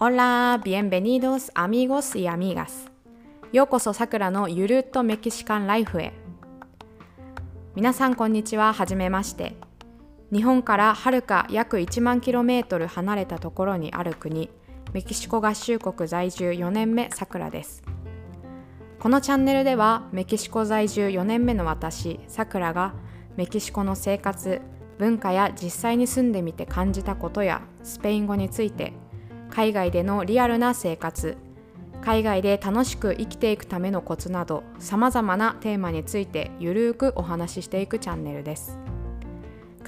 Hola, bienvenidos amigos y amigas. ようこそさくらのゆるっとメキシカンライフへ。皆さんこんにちは、はじめまして。日本からはるか約1万キロメートル離れたところにある国、メキシコ合衆国在住4年目さくらです。このチャンネルではメキシコ在住4年目の私、さくらがメキシコの生活、文化や実際に住んでみて感じたことやスペイン語について海外でのリアルな生活海外で楽しく生きていくためのコツなどさまざまなテーマについてゆるーくお話ししていくチャンネルです。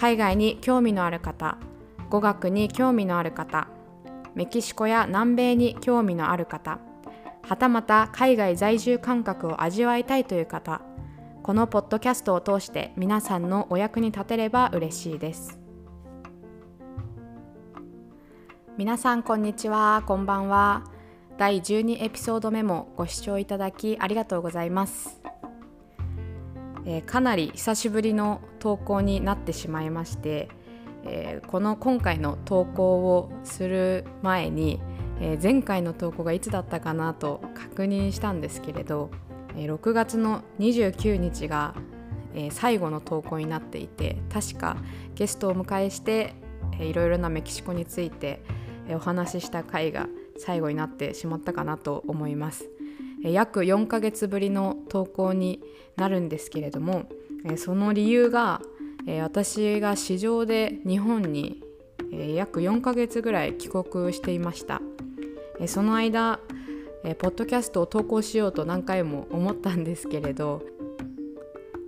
海外に興味のある方語学に興味のある方メキシコや南米に興味のある方はたまた海外在住感覚を味わいたいという方このポッドキャストを通して皆さんのお役に立てれば嬉しいです。皆さんこんにちは。こんばんは。第12エピソード目もご視聴いただきありがとうございます、えー、かなり久しぶりの投稿になってしまいまして、えー、この今回の投稿をする前に、えー、前回の投稿がいつだったかなと確認したんですけれど、え6月の29日が、え最後の投稿になっていて確かゲストをお迎えして、えいろいろなメキシコについてお話しした回が最後になってしまったかなと思います。約4ヶ月ぶりの投稿になるんですけれどもその理由が私が市場で日本に約4ヶ月ぐらい帰国していました。その間ポッドキャストを投稿しようと何回も思ったんですけれど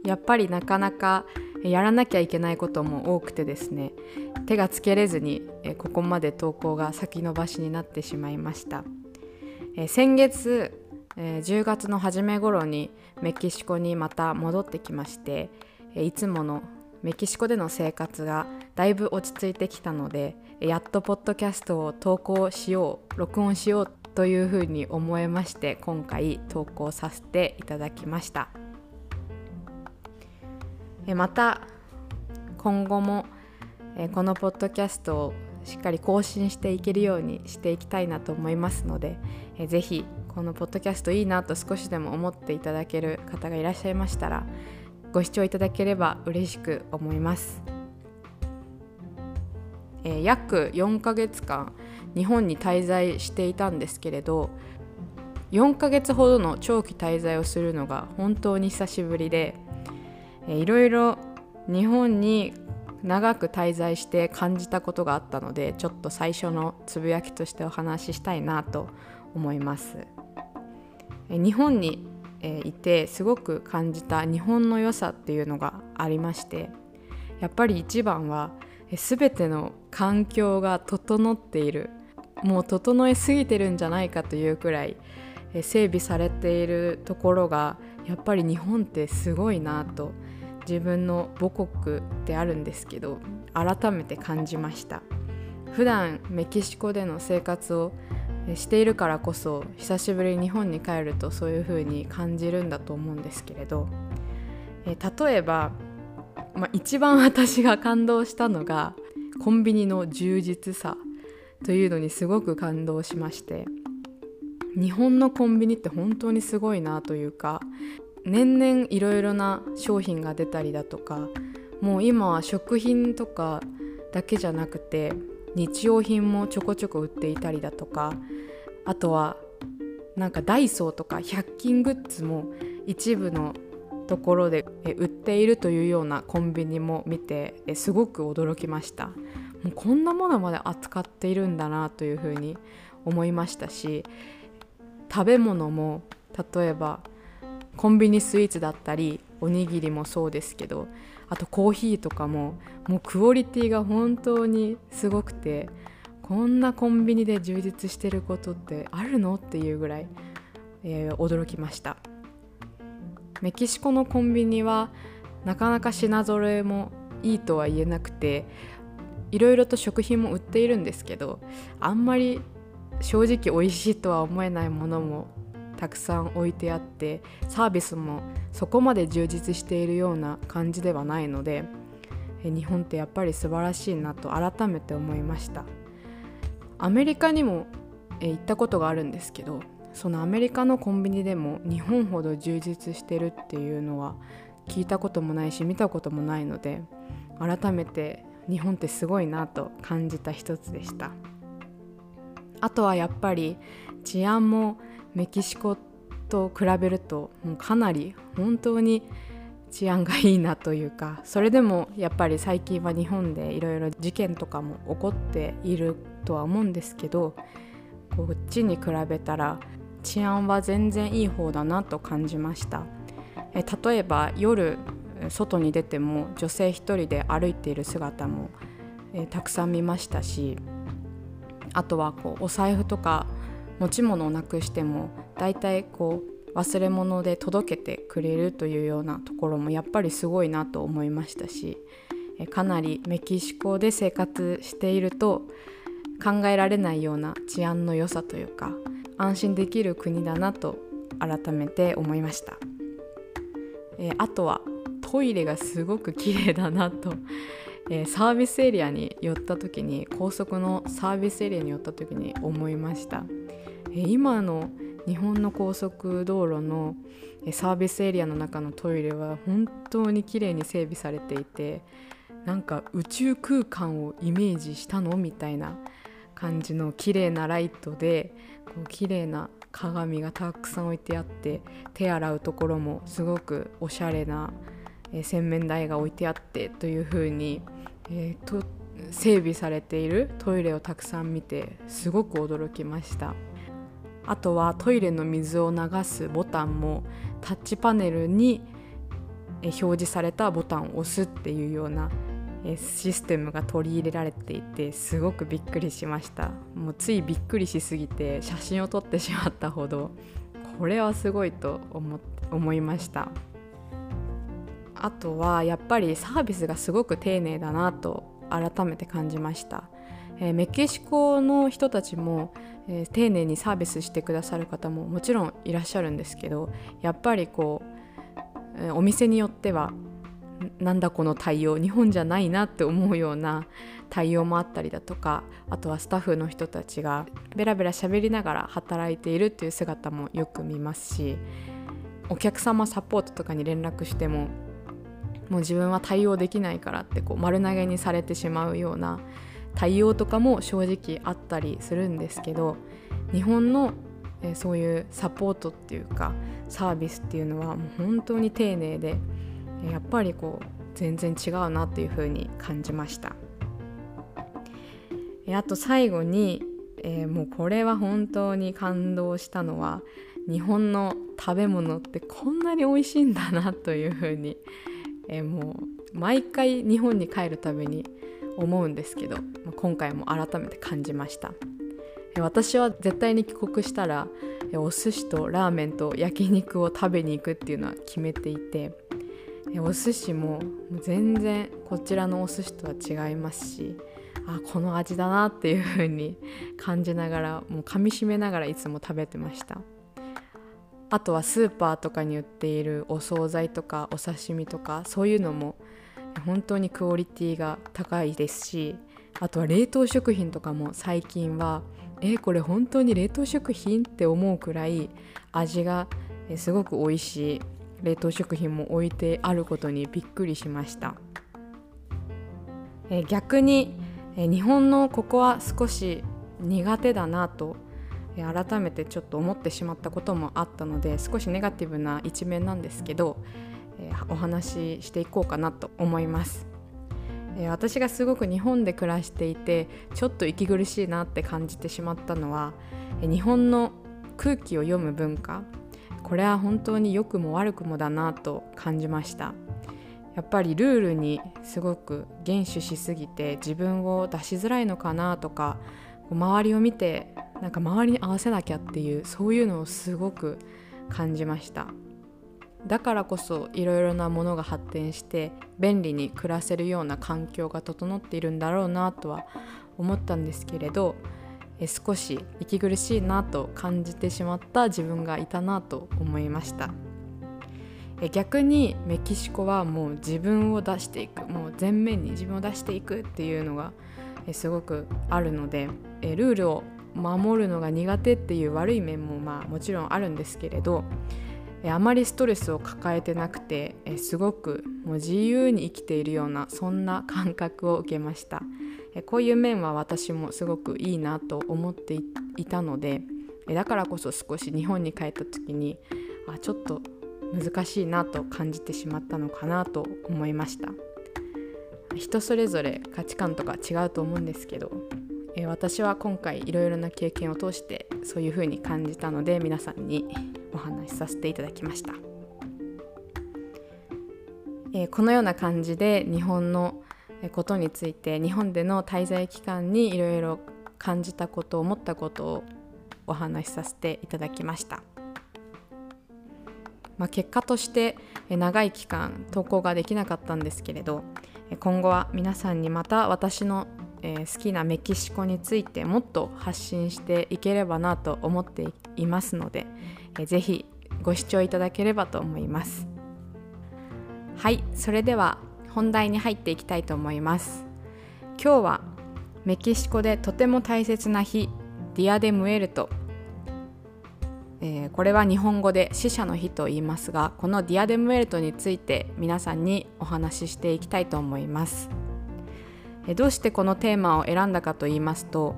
やっぱりなかなかやらなきゃいけないことも多くてですね手がつけれずにここまで投稿が先延ばしになってしまいました。先月10月の初め頃にメキシコにまた戻ってきましていつものメキシコでの生活がだいぶ落ち着いてきたのでやっとポッドキャストを投稿しよう録音しようというふうに思えまして今回投稿させていただきました。また今後もこのポッドキャストをしっかり更新していけるようにしていきたいなと思いますので是非このポッドキャストいいなと少しでも思っていただける方がいらっしゃいましたらご視聴いただければ嬉しく思います。えー、約4ヶ月間日本に滞在していたんですけれど4ヶ月ほどの長期滞在をするのが本当に久しぶりでいろいろ日本に長く滞在して感じたことがあったのでちょっと最初のつぶやきとしてお話ししたいなと思います。え日本にいてすごく感じた日本の良さっていうのがありましてやっぱり一番は全ての環境が整っているもう整えすぎてるんじゃないかというくらい整備されているところがやっぱり日本ってすごいなと自分の母国であるんですけど改めて感じました。普段メキシコでの生活をしているからこそ久しぶりに日本に帰るとそういう風に感じるんだと思うんですけれど例えば、まあ、一番私が感動したのがコンビニの充実さというのにすごく感動しまして日本のコンビニって本当にすごいなというか年々いろいろな商品が出たりだとかもう今は食品とかだけじゃなくて日用品もちょこちょこ売っていたりだとかあとはなんかダイソーとか100均グッズも一部のところで売っているというようなコンビニも見てすごく驚きました。もうこんなものまで扱っているんだなというふうに思いましたし食べ物も例えばコンビニスイーツだったりおにぎりもそうですけどあとコーヒーとかももうクオリティが本当にすごくてこんなコンビニで充実してることってあるのっていうぐらい、えー、驚きました。メキシコのコンビニはなかなか品揃えもいいとは言えなくていろいろと食品も売っているんですけどあんまり正直美味しいとは思えないものもたくさん置いてあってサービスもそこまで充実しているような感じではないので日本ってやっぱり素晴らしいなと改めて思いました。アメリカにも行ったことがあるんですけどそのアメリカのコンビニでも日本ほど充実してるっていうのは聞いたこともないし見たこともないので改めて日本ってすごいなと感じた一つでした。あとはやっぱり治安もメキシコと比べるともうかなり本当に治安がいいなというかそれでもやっぱり最近は日本でいろいろ事件とかも起こっているとは思うんですけどこっちに比べたら治安は全然いい方だなと感じました。え例えば夜外に出ても女性一人で歩いている姿もえたくさん見ましたしあとはこうお財布とか持ち物をなくしても大体こう忘れ物で届けてくれるというようなところもやっぱりすごいなと思いましたしかなりメキシコで生活していると考えられないような治安の良さというか安心できる国だなと改めて思いました、え、あとはトイレがすごく綺麗だなと、え、サービスエリアに寄った時に高速のサービスエリアに寄った時に思いました、今の日本の高速道路のサービスエリアの中のトイレは本当に綺麗に整備されていてなんか宇宙空間をイメージしたのみたいな感じの綺麗なライトでこう綺麗な鏡がたくさん置いてあって手洗うところもすごくおしゃれな、洗面台が置いてあってという風に、えー、と整備されているトイレをたくさん見てすごく驚きました。あとはトイレの水を流すボタンもタッチパネルに表示されたボタンを押すっていうようなシステムが取り入れられていてすごくびっくりしました。もうついびっくりしすぎて写真を撮ってしまったほどこれはすごいと思思いました。あとはやっぱりサービスがすごく丁寧だなと改めて感じました、えー、メキシコの人たちも、えー、丁寧にサービスしてくださる方ももちろんいらっしゃるんですけどやっぱりこう、え、お店によってはなんだこの対応日本じゃないなって思うような対応もあったりだとかあとはスタッフの人たちがベラベラ喋りながら働いているっていう姿もよく見ますしお客様サポートとかに連絡してももう自分は対応できないからってこう丸投げにされてしまうような対応とかも正直あったりするんですけど日本のそういうサポートっていうかサービスっていうのはもう本当に丁寧でやっぱりこう全然違うなっていう風に感じました。あと最後に、え、もうこれは本当に感動したのは日本の食べ物ってこんなに美味しいんだなという風に、え、もう毎回日本に帰るたびに思うんですけど、今回も改めて感じました。私は絶対に帰国したらお寿司とラーメンと焼肉を食べに行くっていうのは決めていてお寿司も全然こちらのお寿司とは違いますしあこの味だなっていう風に感じながらもう噛みしめながらいつも食べてました。あとはスーパーとかに売っているお惣菜とかお刺身とかそういうのも本当にクオリティが高いですしあとは冷凍食品とかも最近はえこれ本当に冷凍食品って思うくらい味がすごく美味しい冷凍食品も置いてあることにびっくりしました、え逆に、え日本のここは少し苦手だなと改めてちょっと思ってしまったこともあったので少しネガティブな一面なんですけど、えお話ししていこうかなと思います、え私がすごく日本で暮らしていてちょっと息苦しいなって感じてしまったのは、え日本の空気を読む文化。これは本当に良くも悪くもだなと感じました。やっぱりルールにすごく厳守しすぎて自分を出しづらいのかなとか周りを見てなんか周りに合わせなきゃっていうそういうのをすごく感じました。だからこそいろいろなものが発展して便利に暮らせるような環境が整っているんだろうなとは思ったんですけれど少し息苦しいなと感じてしまった自分がいたなと思いました。逆にメキシコはもう自分を出していくもう前面に自分を出していくっていうのがすごくあるのでルールを守るのが苦手っていう悪い面もまあもちろんあるんですけれどあまりストレスを抱えてなくてすごくもう自由に生きているようなそんな感覚を受けました。こういう面は私もすごくいいなと思っていたのでだからこそ少し日本に帰った時にあちょっと難しいなと感じてしまったのかなと思いました。人それぞれ価値観とか違うと思うんですけど私は今回いろいろな経験を通してそういうふうに感じたので皆さんにお話しさせていただきました、えこのような感じで日本のことについて日本での滞在期間にいろいろ感じたこと思ったことをお話しさせていただきました、まあ、結果として長い期間投稿ができなかったんですけれど今後は皆さんにまた私のえー、好きなメキシコについてもっと発信していければなと思っていますので、えー、ぜひご視聴いただければと思います。はいそれでは本題に入っていきたいと思います。今日はメキシコでとても大切な日ディアデムエルト。えー、これは日本語で死者の日と言いますがこのディアデムエルトについて皆さんにお話ししていきたいと思います。どうしてこのテーマを選んだかと言いますと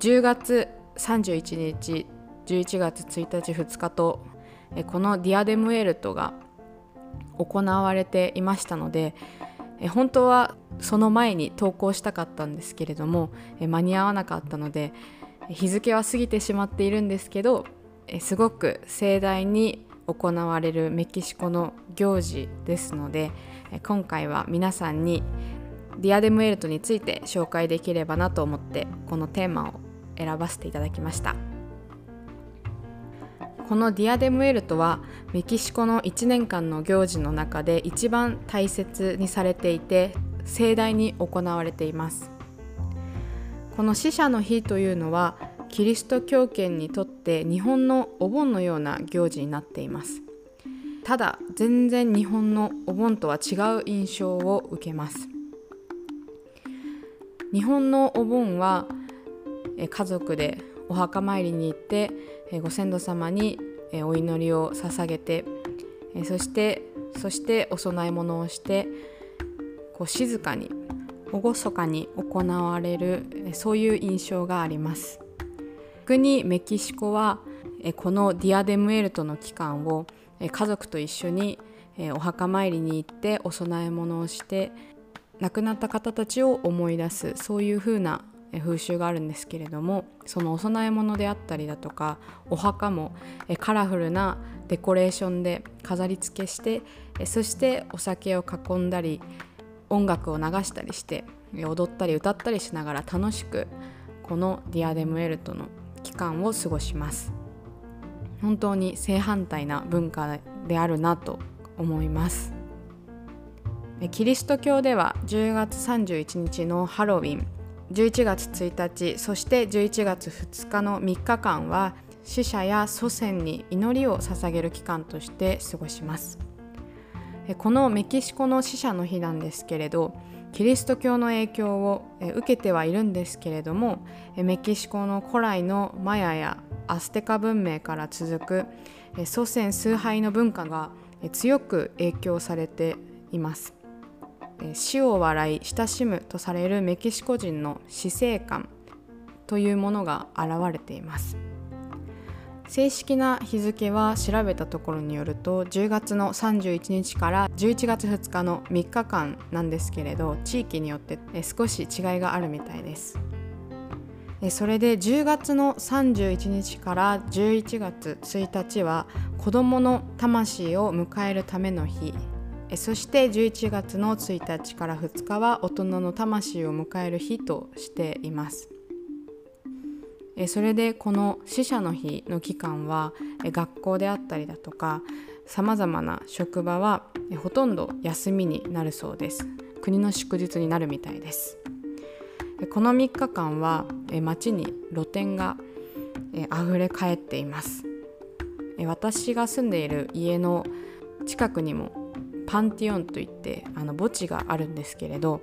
10月31日11月1日2日とこのディアデムエルトが行われていましたので本当はその前に投稿したかったんですけれども間に合わなかったので日付は過ぎてしまっているんですけどすごく盛大に行われるメキシコの行事ですので今回は皆さんにディアデムエルトについて紹介できればなと思ってこのテーマを選ばせていただきました。このディアデムエルトはメキシコの1年間の行事の中で一番大切にされていて盛大に行われています。この死者の日というのはキリスト教圏にとって日本のお盆のような行事になっています。ただ全然日本のお盆とは違う印象を受けます。日本のお盆は家族でお墓参りに行ってご先祖様にお祈りを捧げてそしてそしてお供え物をしてこう静かに厳かに行われるそういう印象があります。逆にメキシコはこのディアデムエルトの期間を家族と一緒にお墓参りに行ってお供え物をして亡くなった方たちを思い出すそういう風な風習があるんですけれどもそのお供え物であったりだとかお墓もカラフルなデコレーションで飾り付けしてそしてお酒を囲んだり音楽を流したりして踊ったり歌ったりしながら楽しくこのディアデムエルトの期間を過ごします。本当に正反対な文化であるなと思います。キリスト教では10月31日のハロウィン11月1日そして11月2日の3日間は死者や祖先に祈りを捧げる期間として過ごします。このメキシコの死者の日なんですけれどキリスト教の影響を受けてはいるんですけれどもメキシコの古来のマヤやアステカ文明から続く祖先崇拝の文化が強く影響されています。死を笑い親しむとされるメキシコ人の死生観というものが現れています。正式な日付は調べたところによると10月の31日から11月2日の3日間なんですけれど地域によって少し違いがあるみたいです。それで10月の31日から11月1日は子どもの魂を迎えるための日そして11月の1日から2日は大人の魂を迎える日としています。それでこの死者の日の期間は学校であったりだとかさまざまな職場はほとんど休みになるそうです。国の祝日になるみたいです。この3日間は街に露店があふれ返っています。私が住んでいる家の近くにもパンティオンといってあの墓地があるんですけれど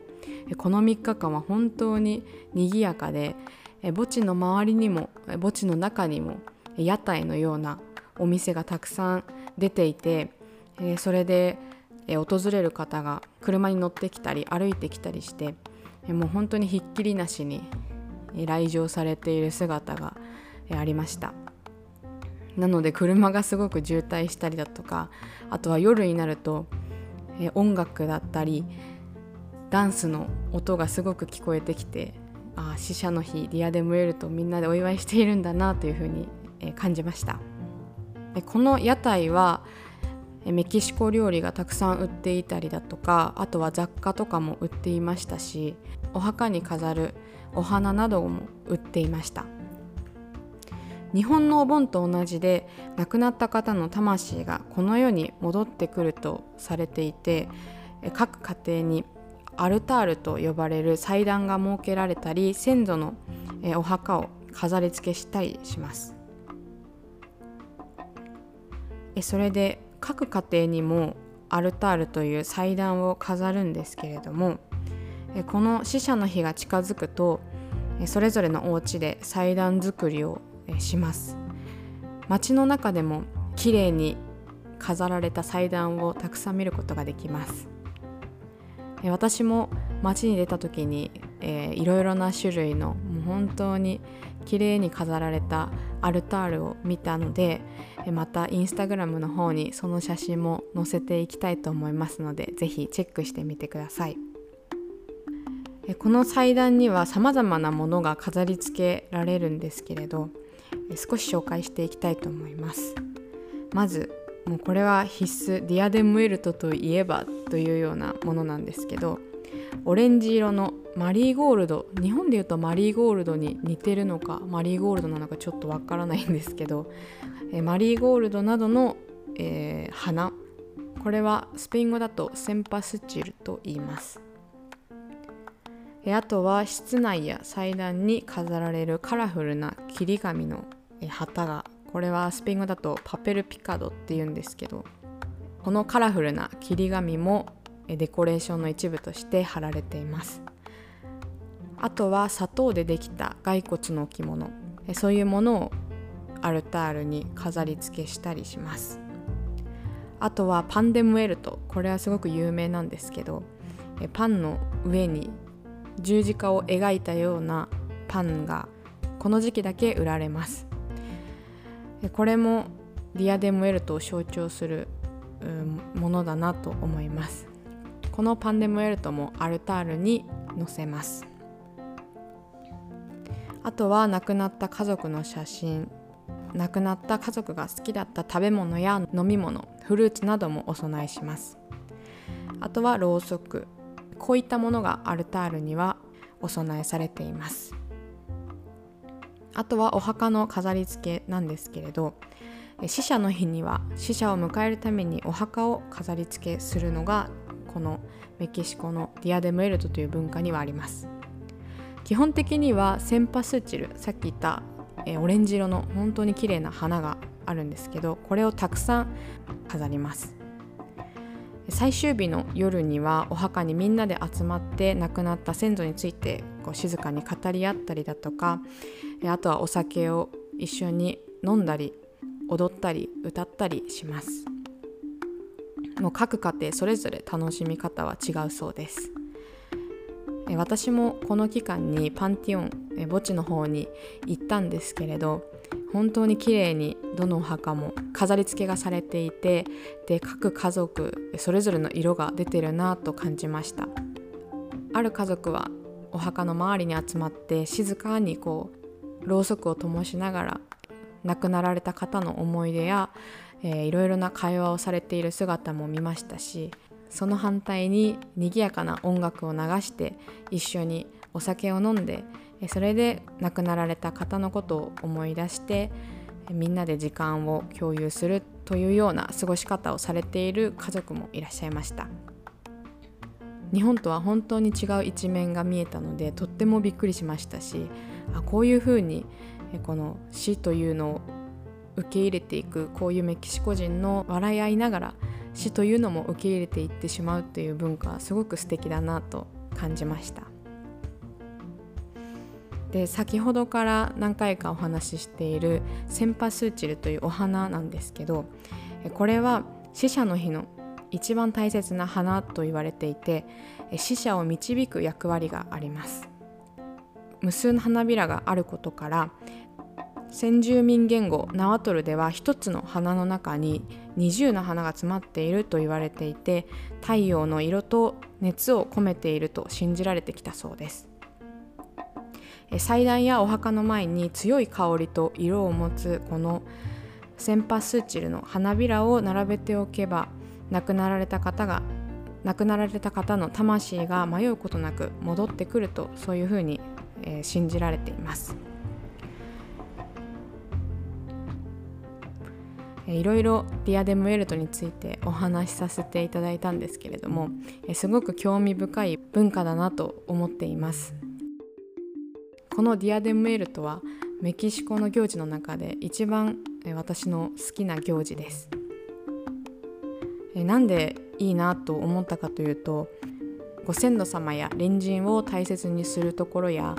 この3日間は本当に賑やかで墓地の周りにも墓地の中にも屋台のようなお店がたくさん出ていてそれで訪れる方が車に乗ってきたり歩いてきたりしてもう本当にひっきりなしに来場されている姿がありました。なので車がすごく渋滞したりだとかあとは夜になるとえ音楽だったりダンスの音がすごく聞こえてきてあ死者の日ディアデムエルとみんなでお祝いしているんだなというふうに感じました。この屋台はメキシコ料理がたくさん売っていたりだとかあとは雑貨とかも売っていましたしお墓に飾るお花なども売っていました。日本のお盆と同じで亡くなった方の魂がこの世に戻ってくるとされていて各家庭にアルタールと呼ばれる祭壇が設けられたり先祖のお墓を飾り付けしたりします。それで各家庭にもアルタールという祭壇を飾るんですけれどもこの死者の日が近づくとそれぞれのお家で祭壇作りをします。街の中でも綺麗に飾られた祭壇をたくさん見ることができます。私も街に出た時に、えー、いろいろな種類のもう本当に綺麗に飾られたアルタールを見たのでまたインスタグラムの方にその写真も載せていきたいと思いますので是非チェックしてみてください。この祭壇にはさまざまなものが飾り付けられるんですけれど少し紹介していきたいと思います。まずもうこれは必須ディアデムエルトといえばというようなものなんですけどオレンジ色のマリーゴールド日本でいうとマリーゴールドに似てるのかマリーゴールドなのかちょっとわからないんですけど、えマリーゴールドなどの、えー、花。これはスペイン語だとセンパスチルと言います。あとは室内や祭壇に飾られるカラフルな切り紙の旗がこれはスペイン語だとパペルピカドっていうんですけどこのカラフルな切り紙もデコレーションの一部として貼られています。あとは砂糖でできた骸骨の置物。そういうものをアルタールに飾り付けしたりします。あとはパンデムエルト。これはすごく有名なんですけどパンの上に十字架を描いたようなパンがこの時期だけ売られます。これもディアデムエルトを象徴するものだなと思います。このパンデムエルトもアルタールに載せます。あとは亡くなった家族の写真。亡くなった家族が好きだった食べ物や飲み物フルーツなどもお供えします。あとはろうそく。こういったものがアルタールにはお供えされています。あとはお墓の飾り付けなんですけれど死者の日には死者を迎えるためにお墓を飾り付けするのがこのメキシコのディアデムエルトという文化にはあります。基本的にはセンパスチルさっき言ったえオレンジ色の本当に綺麗な花があるんですけどこれをたくさん飾ります。最終日の夜にはお墓にみんなで集まって亡くなった先祖についてこう静かに語り合ったりだとかあとはお酒を一緒に飲んだり踊ったり歌ったりします。もう各家庭それぞれ楽しみ方は違うそうです。私もこの期間にパンティオン墓地の方に行ったんですけれど本当に綺麗にどのお墓も飾り付けがされていてで各家族それぞれの色が出てるなと感じました。ある家族はお墓の周りに集まって静かにこうろうそくを灯しながら亡くなられた方の思い出や、えー、いろいろな会話をされている姿も見ましたしその反対に賑やかな音楽を流して一緒にお酒を飲んでそれで亡くなられた方のことを思い出してみんなで時間を共有するというような過ごし方をされている家族もいらっしゃいました。日本とは本当に違う一面が見えたのでとってもびっくりしましたしあこういうふうにこの死というのを受け入れていくこういうメキシコ人の笑い合いながら死というのも受け入れていってしまうという文化はすごく素敵だなと感じました。で先ほどから何回かお話ししているセンパスーチルというお花なんですけどこれは死者の日の一番大切な花と言われていて死者を導く役割があります。無数の花びらがあることから先住民言語ナワトルでは一つの花の中に20の花が詰まっていると言われていて太陽の色と熱を込めていると信じられてきたそうです。祭壇やお墓の前に強い香りと色を持つこのセンパスーチルの花びらを並べておけば亡くなられた方が亡くなられた方の魂が迷うことなく戻ってくるとそういうふうに、えー、信じられています。いろいろディアデムエルトについてお話しさせていただいたんですけれどもすごく興味深い文化だなと思っていますこのディアデムエルトはメキシコの行事の中で一番私の好きな行事です。なんでいいなと思ったかというとご先祖様や隣人を大切にするところや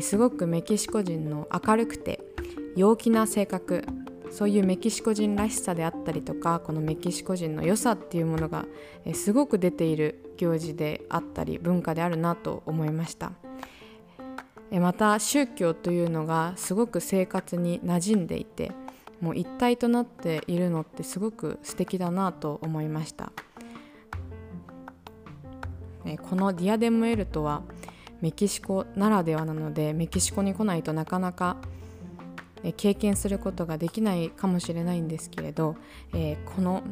すごくメキシコ人の明るくて陽気な性格そういうメキシコ人らしさであったりとかこのメキシコ人の良さっていうものがすごく出ている行事であったり文化であるなと思いました。また宗教というのがすごく生活に馴染んでいてもう一体となっているのってすごく素敵だなと思いました。このディアデムエルトはメキシコならではなのでメキシコに来ないとなかなか経験することができないかもしれないんですけれど、え、この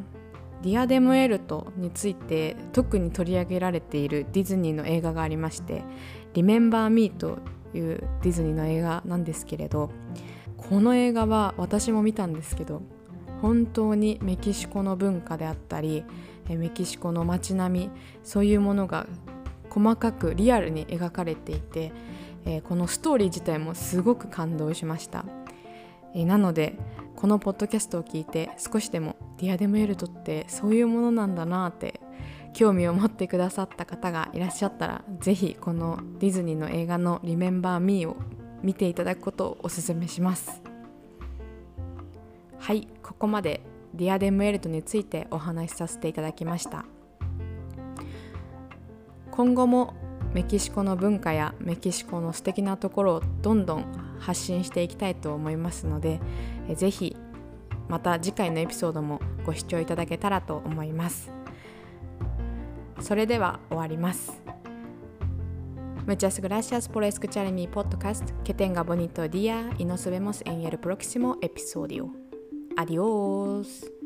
ディアデムエルトについて特に取り上げられているディズニーの映画がありまして「リメンバー・ミー」というディズニーの映画なんですけれどこの映画は私も見たんですけど本当にメキシコの文化であったりメキシコの街並みそういうものが細かくリアルに描かれていてこのストーリー自体もすごく感動しました。えなのでこのポッドキャストを聞いて少しでもディアデムエルトってそういうものなんだなって興味を持ってくださった方がいらっしゃったら是非このディズニーの映画の「リメンバー・ミー」を見ていただくことをお勧めします。はいここまでディアデムエルトについてお話しさせていただきました。今後もメキシコの文化やメキシコの素敵なところをどんどん発信していきたいと思いますので是非また次回のエピソードもご視聴いただけたらと思います。それでは終わります Muchas gracias por escuchar mi podcast. Que tenga bonito día y nos vemos en el próximo episodio. Adiós.